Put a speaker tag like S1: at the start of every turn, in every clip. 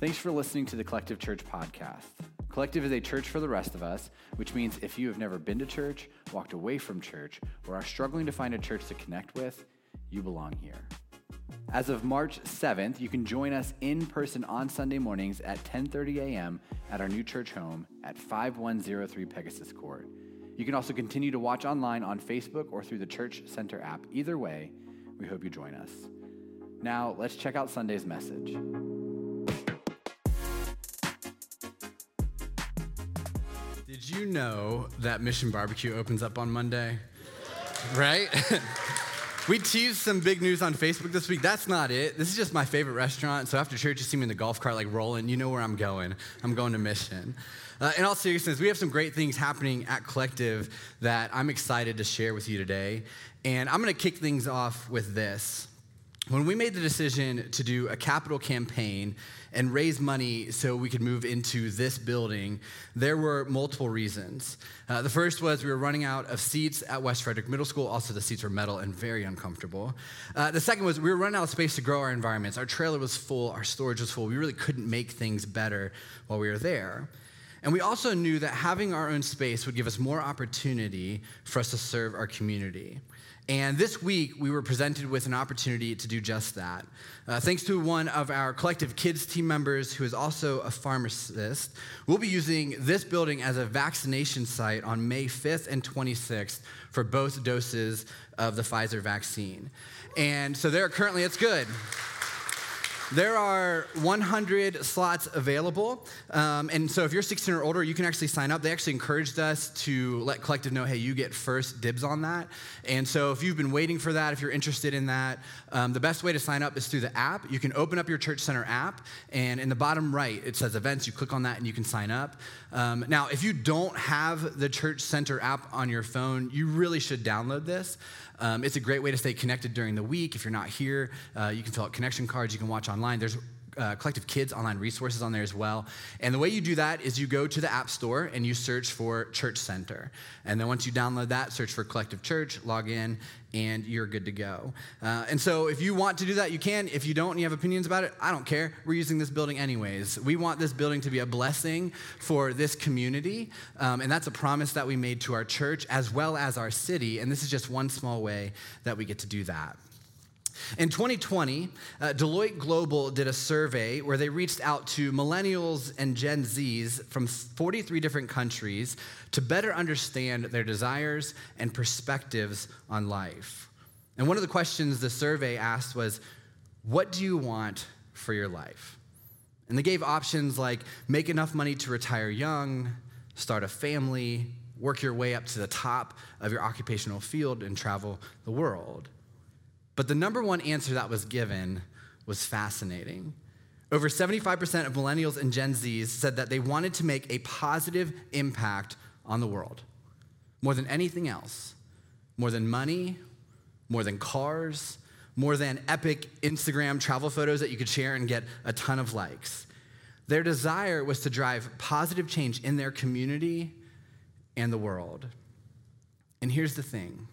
S1: Thanks for listening to the Collective Church podcast. Collective is a church for the rest of us, which means if you have never been to church, walked away from church, or are struggling to find a church to connect with, you belong here. As of March 7th, you can join us in person on Sunday mornings at 10:30 a.m. at our new church home at 5103 Pegasus Court. You can also continue to watch online on Facebook or through the Church Center app. Either way, we hope you join us. Now, let's check out Sunday's message.
S2: You know that Mission Barbecue opens up on Monday? Right? we teased some big news on Facebook this week. That's not it. This is just my favorite restaurant. So after church, you see me in the golf cart like rolling. You know where I'm going. I'm going to Mission. Uh, in all seriousness, we have some great things happening at Collective that I'm excited to share with you today. And I'm going to kick things off with this. When we made the decision to do a capital campaign and raise money so we could move into this building, there were multiple reasons. Uh, the first was we were running out of seats at West Frederick Middle School. Also, the seats were metal and very uncomfortable. Uh, the second was we were running out of space to grow our environments. Our trailer was full, our storage was full. We really couldn't make things better while we were there. And we also knew that having our own space would give us more opportunity for us to serve our community. And this week, we were presented with an opportunity to do just that. Uh, thanks to one of our collective kids team members who is also a pharmacist, we'll be using this building as a vaccination site on May 5th and 26th for both doses of the Pfizer vaccine. And so there are currently, it's good. There are 100 slots available. Um, and so if you're 16 or older, you can actually sign up. They actually encouraged us to let Collective know, hey, you get first dibs on that. And so if you've been waiting for that, if you're interested in that, um, the best way to sign up is through the app. You can open up your Church Center app, and in the bottom right, it says events. You click on that and you can sign up. Um, now, if you don't have the Church Center app on your phone, you really should download this. Um, it's a great way to stay connected during the week. If you're not here, uh, you can fill out connection cards, you can watch online. There's uh, Collective Kids online resources on there as well. And the way you do that is you go to the App Store and you search for Church Center. And then once you download that, search for Collective Church, log in, and you're good to go. Uh, and so if you want to do that, you can. If you don't and you have opinions about it, I don't care. We're using this building anyways. We want this building to be a blessing for this community. Um, and that's a promise that we made to our church as well as our city. And this is just one small way that we get to do that. In 2020, uh, Deloitte Global did a survey where they reached out to millennials and Gen Zs from 43 different countries to better understand their desires and perspectives on life. And one of the questions the survey asked was, What do you want for your life? And they gave options like make enough money to retire young, start a family, work your way up to the top of your occupational field, and travel the world. But the number one answer that was given was fascinating. Over 75% of millennials and Gen Zs said that they wanted to make a positive impact on the world more than anything else, more than money, more than cars, more than epic Instagram travel photos that you could share and get a ton of likes. Their desire was to drive positive change in their community and the world. And here's the thing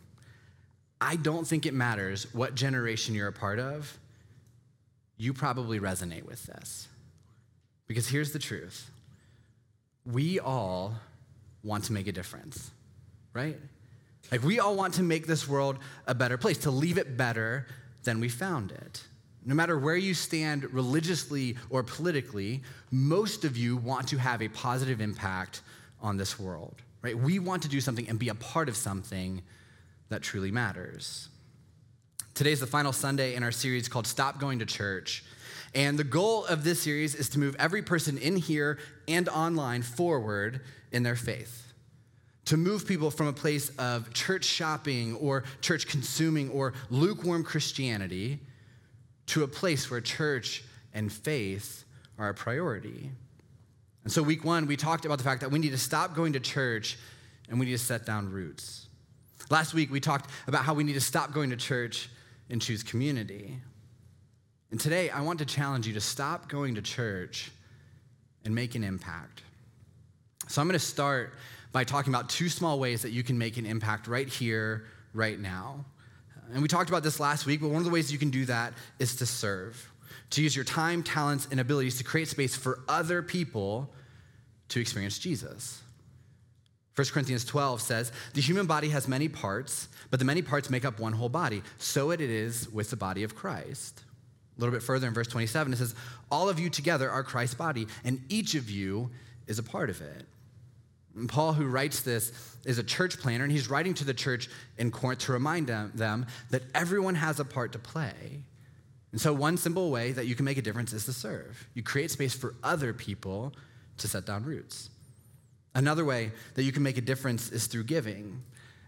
S2: I don't think it matters what generation you're a part of, you probably resonate with this. Because here's the truth we all want to make a difference, right? Like, we all want to make this world a better place, to leave it better than we found it. No matter where you stand religiously or politically, most of you want to have a positive impact on this world, right? We want to do something and be a part of something that truly matters. Today's the final Sunday in our series called Stop Going to Church. And the goal of this series is to move every person in here and online forward in their faith. To move people from a place of church shopping or church consuming or lukewarm Christianity to a place where church and faith are a priority. And so, week one, we talked about the fact that we need to stop going to church and we need to set down roots. Last week, we talked about how we need to stop going to church and choose community. And today, I want to challenge you to stop going to church and make an impact. So, I'm going to start by talking about two small ways that you can make an impact right here, right now. And we talked about this last week, but one of the ways you can do that is to serve. to use your time, talents, and abilities to create space for other people to experience Jesus. 1 Corinthians 12 says, The human body has many parts, but the many parts make up one whole body. So it is with the body of Christ. A little bit further in verse 27, it says, All of you together are Christ's body, and each of you is a part of it. And Paul, who writes this, is a church planter, and he's writing to the church in Corinth to remind them that everyone has a part to play. And so, one simple way that you can make a difference is to serve. You create space for other people to set down roots. Another way that you can make a difference is through giving.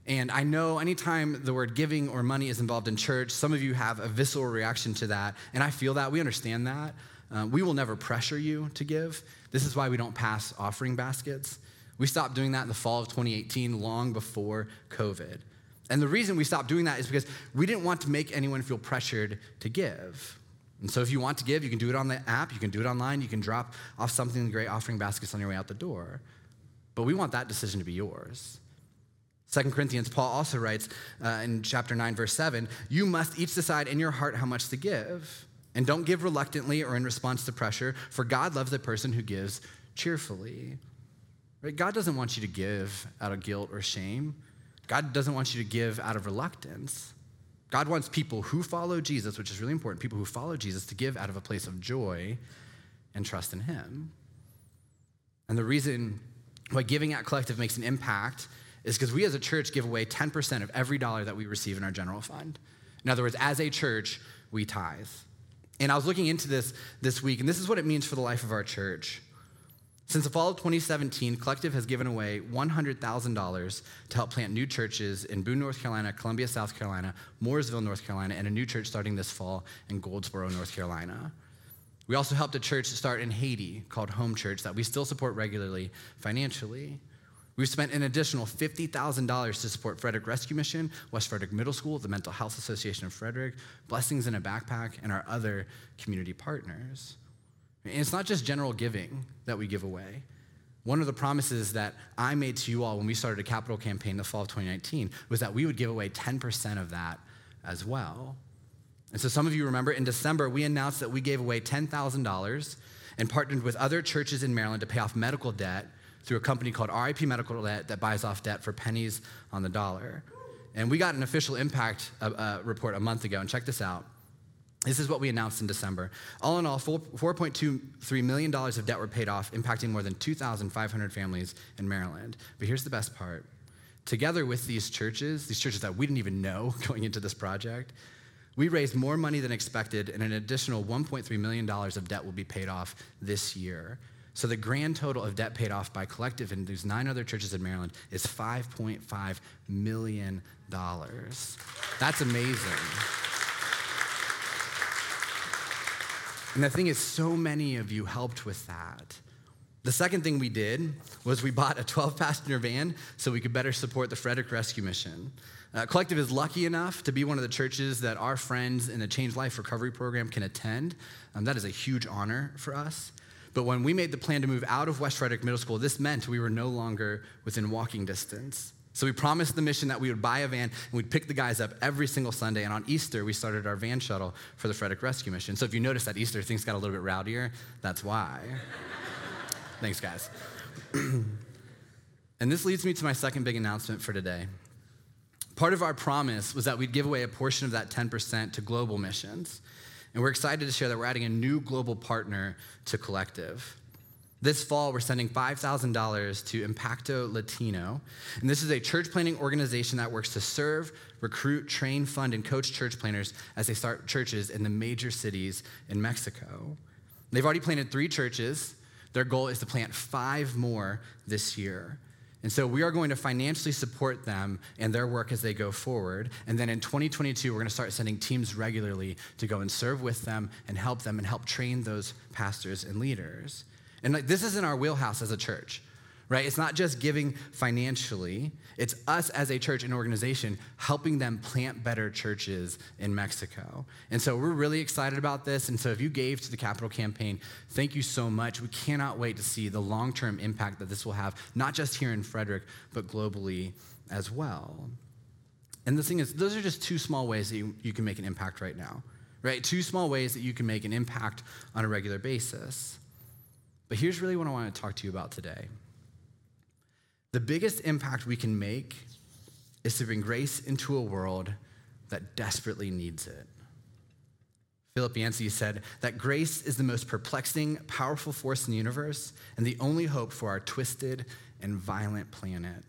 S2: And I know anytime the word giving or money is involved in church, some of you have a visceral reaction to that. And I feel that. We understand that. Uh, we will never pressure you to give. This is why we don't pass offering baskets. We stopped doing that in the fall of 2018, long before COVID. And the reason we stopped doing that is because we didn't want to make anyone feel pressured to give. And so if you want to give, you can do it on the app, you can do it online, you can drop off something in the great offering baskets on your way out the door. But we want that decision to be yours. 2 Corinthians, Paul also writes uh, in chapter 9, verse 7 You must each decide in your heart how much to give. And don't give reluctantly or in response to pressure, for God loves a person who gives cheerfully. Right? God doesn't want you to give out of guilt or shame. God doesn't want you to give out of reluctance. God wants people who follow Jesus, which is really important, people who follow Jesus to give out of a place of joy and trust in Him. And the reason why giving at Collective makes an impact is because we as a church give away 10% of every dollar that we receive in our general fund. In other words, as a church, we tithe. And I was looking into this this week, and this is what it means for the life of our church. Since the fall of 2017, Collective has given away $100,000 to help plant new churches in Boone, North Carolina, Columbia, South Carolina, Mooresville, North Carolina, and a new church starting this fall in Goldsboro, North Carolina. We also helped a church start in Haiti called Home Church that we still support regularly financially. We've spent an additional $50,000 to support Frederick Rescue Mission, West Frederick Middle School, the Mental Health Association of Frederick, Blessings in a Backpack, and our other community partners. And it's not just general giving that we give away. One of the promises that I made to you all when we started a capital campaign in the fall of 2019 was that we would give away 10% of that as well. And so some of you remember in December, we announced that we gave away $10,000 and partnered with other churches in Maryland to pay off medical debt through a company called RIP Medical Debt that buys off debt for pennies on the dollar. And we got an official impact uh, uh, report a month ago, and check this out. This is what we announced in December. All in all, $4.23 million of debt were paid off, impacting more than 2,500 families in Maryland. But here's the best part. Together with these churches, these churches that we didn't even know going into this project, we raised more money than expected, and an additional $1.3 million of debt will be paid off this year. So the grand total of debt paid off by Collective and these nine other churches in Maryland is $5.5 million. That's amazing. And the thing is, so many of you helped with that. The second thing we did was we bought a 12 passenger van so we could better support the Frederick Rescue Mission. Uh, Collective is lucky enough to be one of the churches that our friends in the Change Life Recovery Program can attend. Um, that is a huge honor for us. But when we made the plan to move out of West Frederick Middle School, this meant we were no longer within walking distance. So we promised the mission that we would buy a van and we'd pick the guys up every single Sunday. And on Easter, we started our van shuttle for the Frederick Rescue Mission. So if you notice that Easter things got a little bit rowdier, that's why. Thanks, guys. and this leads me to my second big announcement for today. Part of our promise was that we'd give away a portion of that 10% to global missions. And we're excited to share that we're adding a new global partner to Collective. This fall, we're sending $5,000 to Impacto Latino. And this is a church planting organization that works to serve, recruit, train, fund, and coach church planters as they start churches in the major cities in Mexico. They've already planted three churches. Their goal is to plant five more this year. And so we are going to financially support them and their work as they go forward. And then in 2022, we're going to start sending teams regularly to go and serve with them and help them and help train those pastors and leaders. And like this is in our wheelhouse as a church right? It's not just giving financially, it's us as a church and organization helping them plant better churches in Mexico. And so we're really excited about this. And so if you gave to the capital campaign, thank you so much. We cannot wait to see the long term impact that this will have, not just here in Frederick, but globally as well. And the thing is, those are just two small ways that you, you can make an impact right now. right? Two small ways that you can make an impact on a regular basis. But here's really what I want to talk to you about today. The biggest impact we can make is to bring grace into a world that desperately needs it. Philip Yancey said that grace is the most perplexing, powerful force in the universe and the only hope for our twisted and violent planet.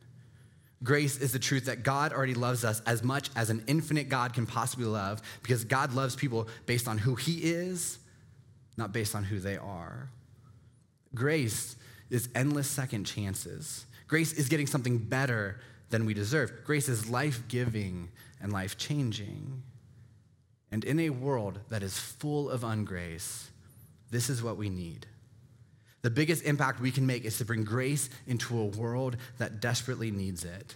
S2: Grace is the truth that God already loves us as much as an infinite God can possibly love because God loves people based on who He is, not based on who they are. Grace is endless second chances. Grace is getting something better than we deserve. Grace is life giving and life changing. And in a world that is full of ungrace, this is what we need. The biggest impact we can make is to bring grace into a world that desperately needs it.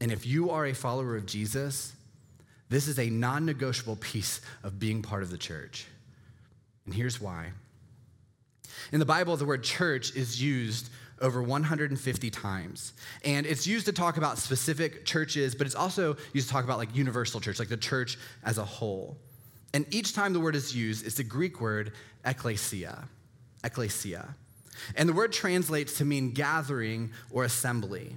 S2: And if you are a follower of Jesus, this is a non negotiable piece of being part of the church. And here's why. In the Bible, the word church is used over 150 times. And it's used to talk about specific churches, but it's also used to talk about like universal church, like the church as a whole. And each time the word is used, it's the Greek word ekklesia. Ekklesia. And the word translates to mean gathering or assembly.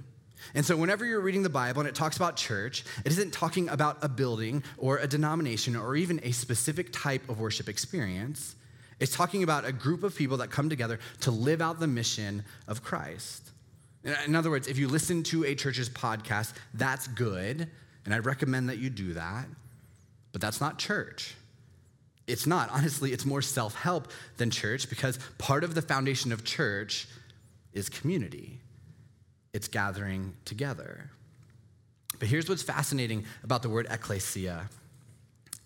S2: And so, whenever you're reading the Bible and it talks about church, it isn't talking about a building or a denomination or even a specific type of worship experience. It's talking about a group of people that come together to live out the mission of Christ. In other words, if you listen to a church's podcast, that's good, and I recommend that you do that, but that's not church. It's not. Honestly, it's more self help than church because part of the foundation of church is community, it's gathering together. But here's what's fascinating about the word ecclesia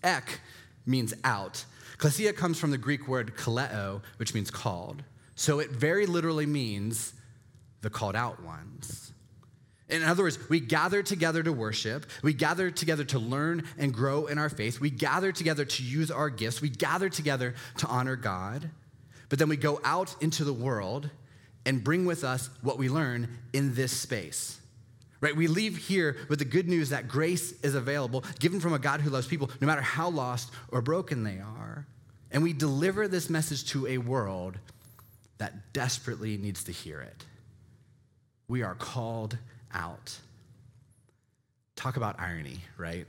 S2: ek means out, Klesia comes from the Greek word kaleo, which means called. So it very literally means the called out ones. In other words, we gather together to worship. We gather together to learn and grow in our faith. We gather together to use our gifts. We gather together to honor God. But then we go out into the world and bring with us what we learn in this space. Right? We leave here with the good news that grace is available, given from a God who loves people, no matter how lost or broken they are. And we deliver this message to a world that desperately needs to hear it. We are called out. Talk about irony, right?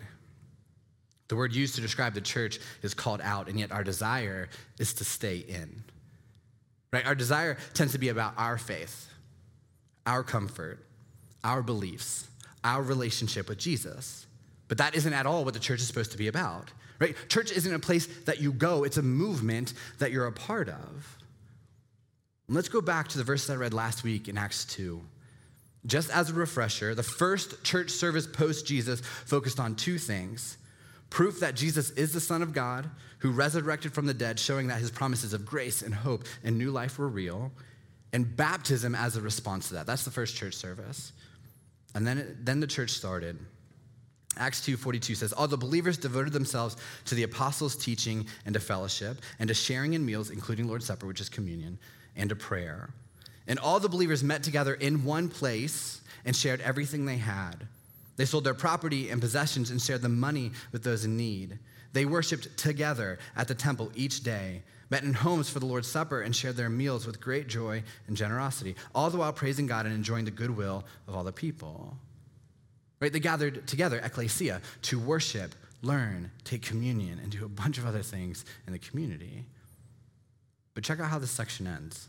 S2: The word used to describe the church is called out, and yet our desire is to stay in. Right? Our desire tends to be about our faith, our comfort, our beliefs, our relationship with Jesus. But that isn't at all what the church is supposed to be about. Right? Church isn't a place that you go, it's a movement that you're a part of. And let's go back to the verse that I read last week in Acts 2. Just as a refresher, the first church service post Jesus focused on two things proof that Jesus is the Son of God who resurrected from the dead, showing that his promises of grace and hope and new life were real, and baptism as a response to that. That's the first church service. And then, then the church started. Acts 2:42 says, "All the believers devoted themselves to the apostles' teaching and to fellowship and to sharing in meals, including Lord's Supper, which is communion, and to prayer. And all the believers met together in one place and shared everything they had. They sold their property and possessions and shared the money with those in need. They worshiped together at the temple each day, met in homes for the Lord's Supper, and shared their meals with great joy and generosity, all the while praising God and enjoying the goodwill of all the people." Right? They gathered together, ecclesia, to worship, learn, take communion, and do a bunch of other things in the community. But check out how this section ends.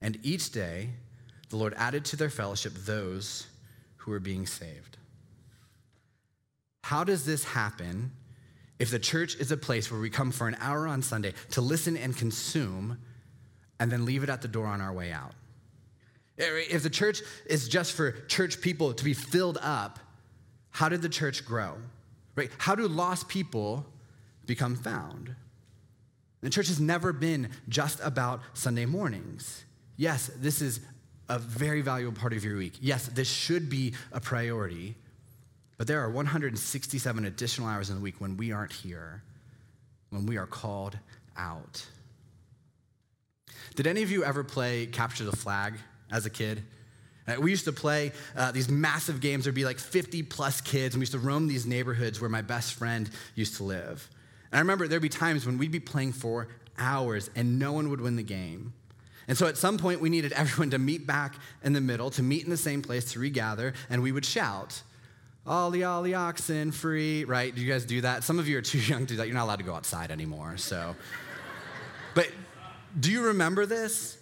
S2: And each day, the Lord added to their fellowship those who were being saved. How does this happen if the church is a place where we come for an hour on Sunday to listen and consume and then leave it at the door on our way out? Eh, if the church is just for church people to be filled up, how did the church grow? Right? How do lost people become found? The church has never been just about Sunday mornings. Yes, this is a very valuable part of your week. Yes, this should be a priority. But there are 167 additional hours in the week when we aren't here, when we are called out. Did any of you ever play Capture the Flag as a kid. Uh, we used to play uh, these massive games. There'd be like 50 plus kids, and we used to roam these neighborhoods where my best friend used to live. And I remember there'd be times when we'd be playing for hours and no one would win the game. And so at some point, we needed everyone to meet back in the middle, to meet in the same place, to regather, and we would shout, Ollie, Ollie, oxen, free, right? Do you guys do that? Some of you are too young to do that. You're not allowed to go outside anymore, so. but do you remember this?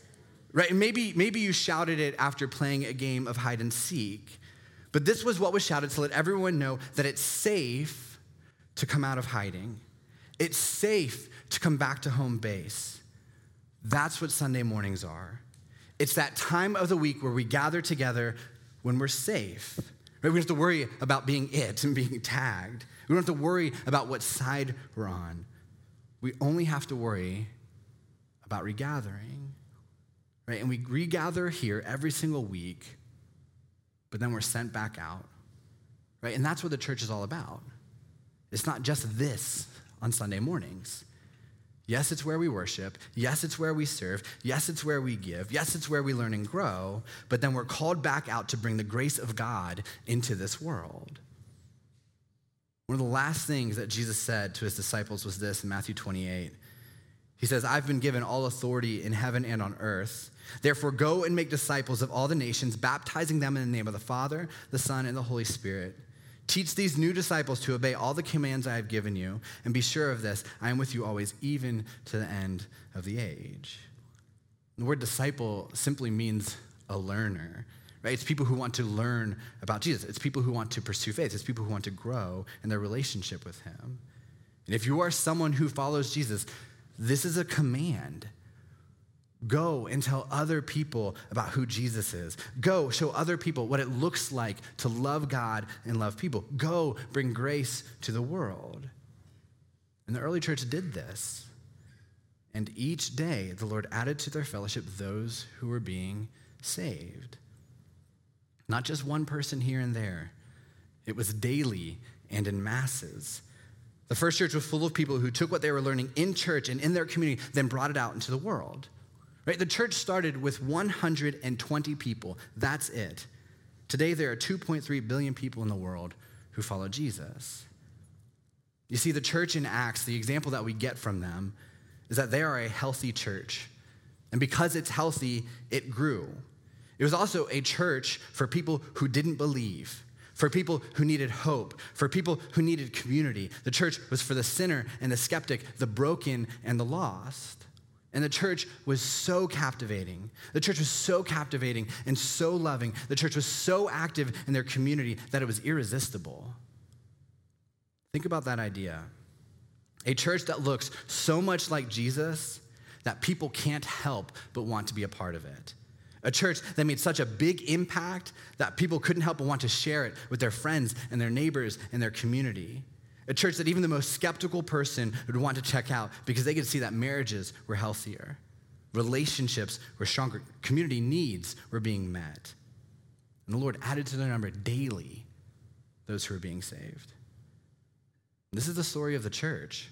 S2: Right? Maybe, maybe you shouted it after playing a game of hide and seek, but this was what was shouted to let everyone know that it's safe to come out of hiding. It's safe to come back to home base. That's what Sunday mornings are. It's that time of the week where we gather together when we're safe. Right? We don't have to worry about being it and being tagged. We don't have to worry about what side we're on. We only have to worry about regathering. Right? And we regather here every single week, but then we're sent back out. Right? And that's what the church is all about. It's not just this on Sunday mornings. Yes, it's where we worship. Yes, it's where we serve. Yes, it's where we give. Yes, it's where we learn and grow. But then we're called back out to bring the grace of God into this world. One of the last things that Jesus said to his disciples was this in Matthew 28. He says, I've been given all authority in heaven and on earth. Therefore, go and make disciples of all the nations, baptizing them in the name of the Father, the Son, and the Holy Spirit Teach these new disciples to obey all the commands I have given you, and be sure of this I am with you always, even to the end of the age. The word disciple simply means a learner, right? It's people who want to learn about Jesus. It's people who want to pursue faith. It's people who want to grow in their relationship with Him. And if you are someone who follows Jesus, this is a command. Go and tell other people about who Jesus is. Go show other people what it looks like to love God and love people. Go bring grace to the world. And the early church did this. And each day the Lord added to their fellowship those who were being saved. Not just one person here and there, it was daily and in masses. The first church was full of people who took what they were learning in church and in their community, then brought it out into the world. Right? The church started with 120 people. That's it. Today, there are 2.3 billion people in the world who follow Jesus. You see, the church in Acts, the example that we get from them is that they are a healthy church. And because it's healthy, it grew. It was also a church for people who didn't believe, for people who needed hope, for people who needed community. The church was for the sinner and the skeptic, the broken and the lost. And the church was so captivating. The church was so captivating and so loving. The church was so active in their community that it was irresistible. Think about that idea. A church that looks so much like Jesus that people can't help but want to be a part of it. A church that made such a big impact that people couldn't help but want to share it with their friends and their neighbors and their community. A church that even the most skeptical person would want to check out because they could see that marriages were healthier, relationships were stronger, community needs were being met. And the Lord added to their number daily those who were being saved. This is the story of the church.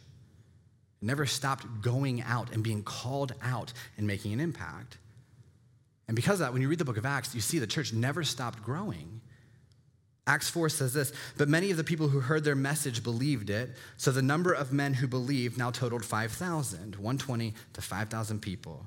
S2: It never stopped going out and being called out and making an impact. And because of that, when you read the book of Acts, you see the church never stopped growing. Acts 4 says this, but many of the people who heard their message believed it, so the number of men who believed now totaled 5,000, 120 to 5,000 people.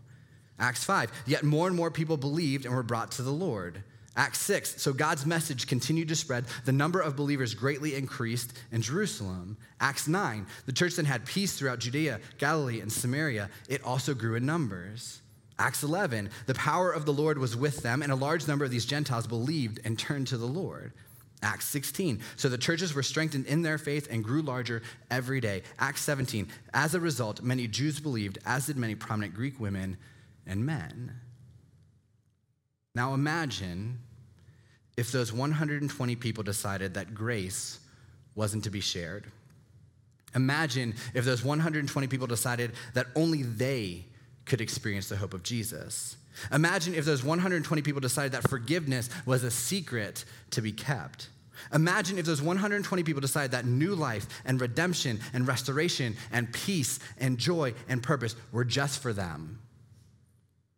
S2: Acts 5, yet more and more people believed and were brought to the Lord. Acts 6, so God's message continued to spread. The number of believers greatly increased in Jerusalem. Acts 9, the church then had peace throughout Judea, Galilee, and Samaria. It also grew in numbers. Acts 11, the power of the Lord was with them, and a large number of these Gentiles believed and turned to the Lord. Acts 16. So the churches were strengthened in their faith and grew larger every day. Acts 17. As a result, many Jews believed, as did many prominent Greek women and men. Now imagine if those 120 people decided that grace wasn't to be shared. Imagine if those 120 people decided that only they could experience the hope of Jesus. Imagine if those 120 people decided that forgiveness was a secret to be kept. Imagine if those 120 people decided that new life and redemption and restoration and peace and joy and purpose were just for them,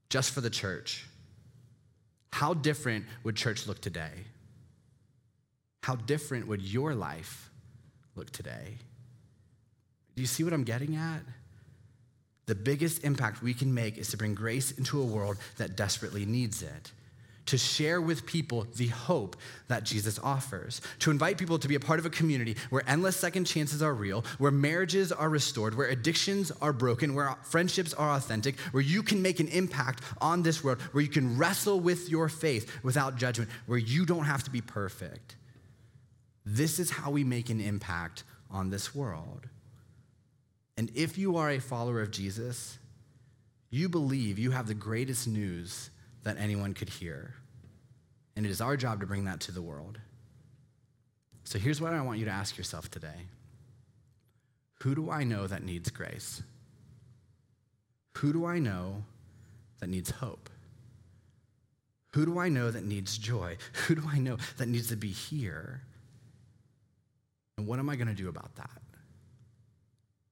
S2: just for the church. How different would church look today? How different would your life look today? Do you see what I'm getting at? The biggest impact we can make is to bring grace into a world that desperately needs it to share with people the hope that Jesus offers, to invite people to be a part of a community where endless second chances are real, where marriages are restored, where addictions are broken, where friendships are authentic, where you can make an impact on this world, where you can wrestle with your faith without judgment, where you don't have to be perfect. This is how we make an impact on this world. And if you are a follower of Jesus, you believe you have the greatest news that anyone could hear. And it is our job to bring that to the world. So here's what I want you to ask yourself today Who do I know that needs grace? Who do I know that needs hope? Who do I know that needs joy? Who do I know that needs to be here? And what am I going to do about that?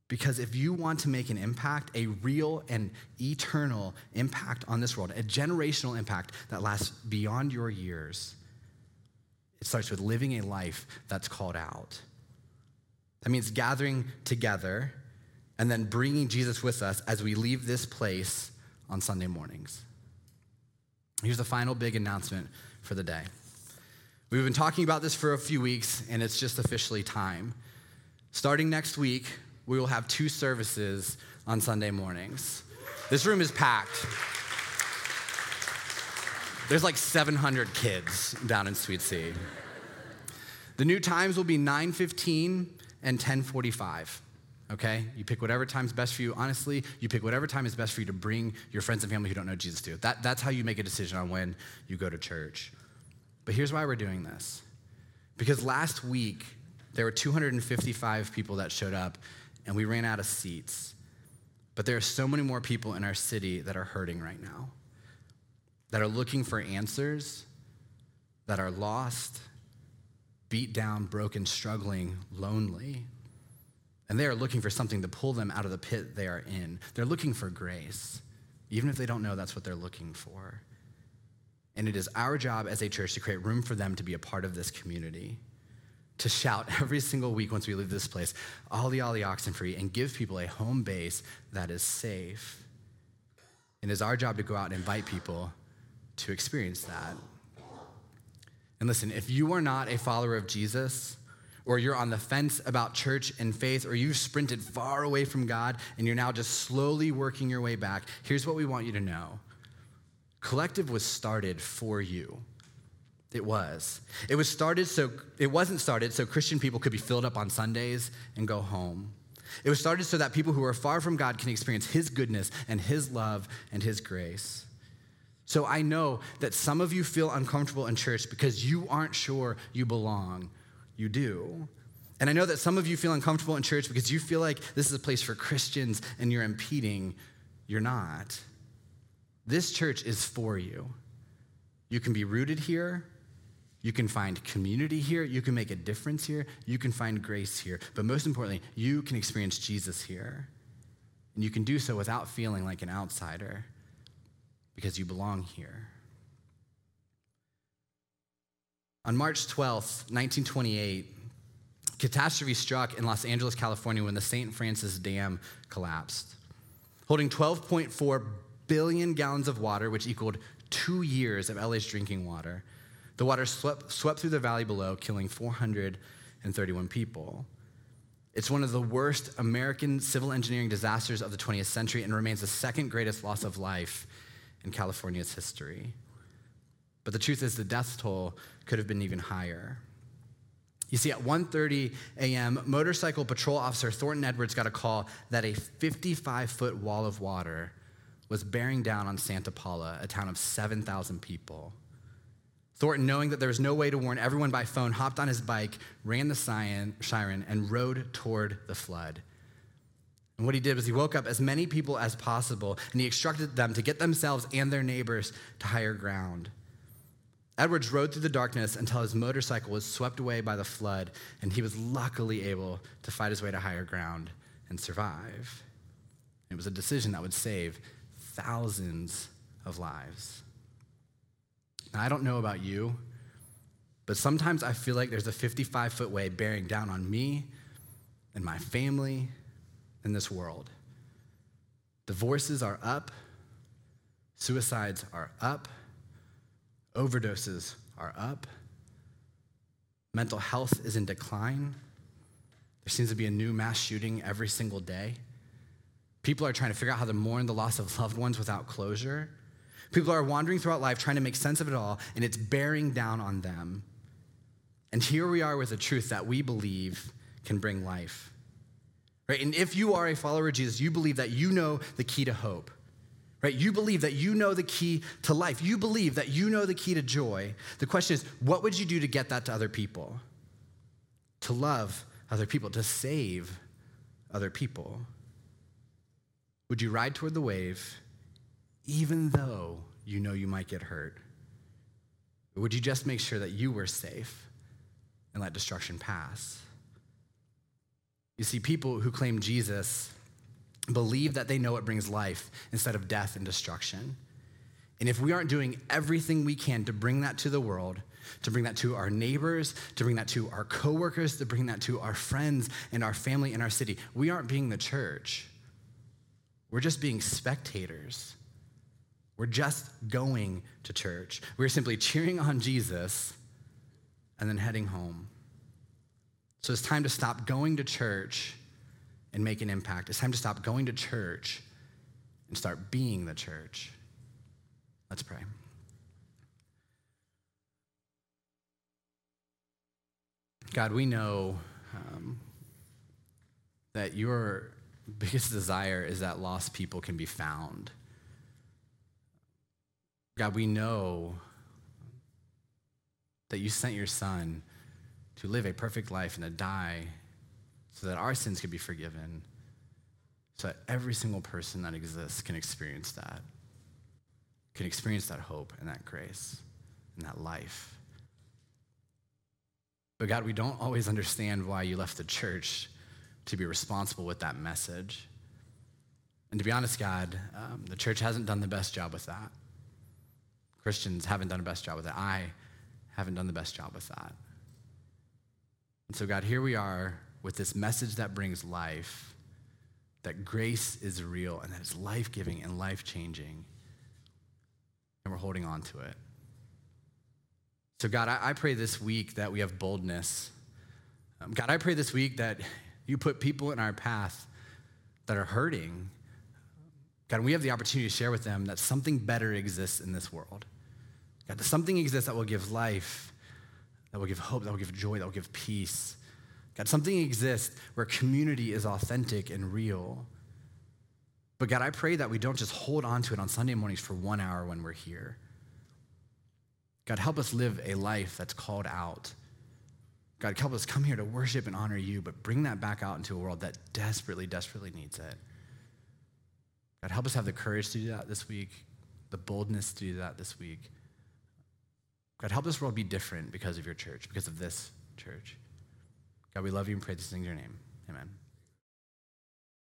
S2: Because if you want to make an impact, a real and eternal impact on this world, a generational impact that lasts beyond your years, it starts with living a life that's called out. That means gathering together and then bringing Jesus with us as we leave this place on Sunday mornings. Here's the final big announcement for the day. We've been talking about this for a few weeks, and it's just officially time. Starting next week, we will have two services on Sunday mornings. This room is packed. There's like 700 kids down in Sweet C. The new times will be 9:15 and 10:45. Okay? You pick whatever time's best for you. Honestly, you pick whatever time is best for you to bring your friends and family who don't know Jesus to. That, that's how you make a decision on when you go to church. But here's why we're doing this. Because last week, there were 255 people that showed up and we ran out of seats. But there are so many more people in our city that are hurting right now, that are looking for answers, that are lost, beat down, broken, struggling, lonely. And they are looking for something to pull them out of the pit they are in. They're looking for grace, even if they don't know that's what they're looking for. And it is our job as a church to create room for them to be a part of this community to shout every single week once we leave this place, Ollie, Ollie, Oxenfree, and give people a home base that is safe. And it's our job to go out and invite people to experience that. And listen, if you are not a follower of Jesus, or you're on the fence about church and faith, or you've sprinted far away from God and you're now just slowly working your way back, here's what we want you to know Collective was started for you. It was. It was started so it wasn't started so Christian people could be filled up on Sundays and go home. It was started so that people who are far from God can experience his goodness and his love and his grace. So I know that some of you feel uncomfortable in church because you aren't sure you belong. You do. And I know that some of you feel uncomfortable in church because you feel like this is a place for Christians and you're impeding. You're not. This church is for you. You can be rooted here you can find community here. You can make a difference here. You can find grace here. But most importantly, you can experience Jesus here. And you can do so without feeling like an outsider because you belong here. On March 12th, 1928, catastrophe struck in Los Angeles, California when the St. Francis Dam collapsed. Holding 12.4 billion gallons of water, which equaled two years of LA's drinking water, the water swept, swept through the valley below, killing 431 people. It's one of the worst American civil engineering disasters of the 20th century and remains the second greatest loss of life in California's history. But the truth is the death toll could have been even higher. You see, at 1:30 a.m., motorcycle patrol officer Thornton Edwards got a call that a 55-foot wall of water was bearing down on Santa Paula, a town of 7,000 people. Thornton, knowing that there was no way to warn everyone by phone, hopped on his bike, ran the siren, and rode toward the flood. And what he did was he woke up as many people as possible and he instructed them to get themselves and their neighbors to higher ground. Edwards rode through the darkness until his motorcycle was swept away by the flood, and he was luckily able to fight his way to higher ground and survive. It was a decision that would save thousands of lives. Now, I don't know about you, but sometimes I feel like there's a 55 foot way bearing down on me and my family in this world. Divorces are up, suicides are up, overdoses are up, mental health is in decline. There seems to be a new mass shooting every single day. People are trying to figure out how to mourn the loss of loved ones without closure. People are wandering throughout life trying to make sense of it all, and it's bearing down on them. And here we are with a truth that we believe can bring life. Right? And if you are a follower of Jesus, you believe that you know the key to hope. Right? You believe that you know the key to life. You believe that you know the key to joy. The question is, what would you do to get that to other people? To love other people, to save other people? Would you ride toward the wave even though you know you might get hurt? Would you just make sure that you were safe and let destruction pass? You see, people who claim Jesus believe that they know it brings life instead of death and destruction. And if we aren't doing everything we can to bring that to the world, to bring that to our neighbors, to bring that to our coworkers, to bring that to our friends and our family and our city, we aren't being the church. We're just being spectators. We're just going to church. We're simply cheering on Jesus and then heading home. So it's time to stop going to church and make an impact. It's time to stop going to church and start being the church. Let's pray. God, we know um, that your biggest desire is that lost people can be found. God, we know that you sent your son to live a perfect life and to die so that our sins could be forgiven, so that every single person that exists can experience that, can experience that hope and that grace and that life. But God, we don't always understand why you left the church to be responsible with that message. And to be honest, God, um, the church hasn't done the best job with that. Christians haven't done the best job with it. I haven't done the best job with that. And so, God, here we are with this message that brings life, that grace is real and that it's life giving and life changing. And we're holding on to it. So, God, I, I, pray this week that we have boldness. Um, God, I pray this week that you put people in our path that are hurting. God, we have the opportunity to share with them that something better exists in this world. God, that something exists that will give life, that will give hope, that will give joy, that will give peace. God, something exists where community is authentic and real. But God, I pray that we don't just hold on to it on Sunday mornings for one hour when we're here. God, help us live a life that's called out. God, help us come here to worship and honor you, but bring that back out into a world that desperately, desperately needs it. God, help us have the courage to do that this week, the boldness to do that this week. God, help this world be different because of your church, because of this church. God, we love you and pray this in your name. Amen.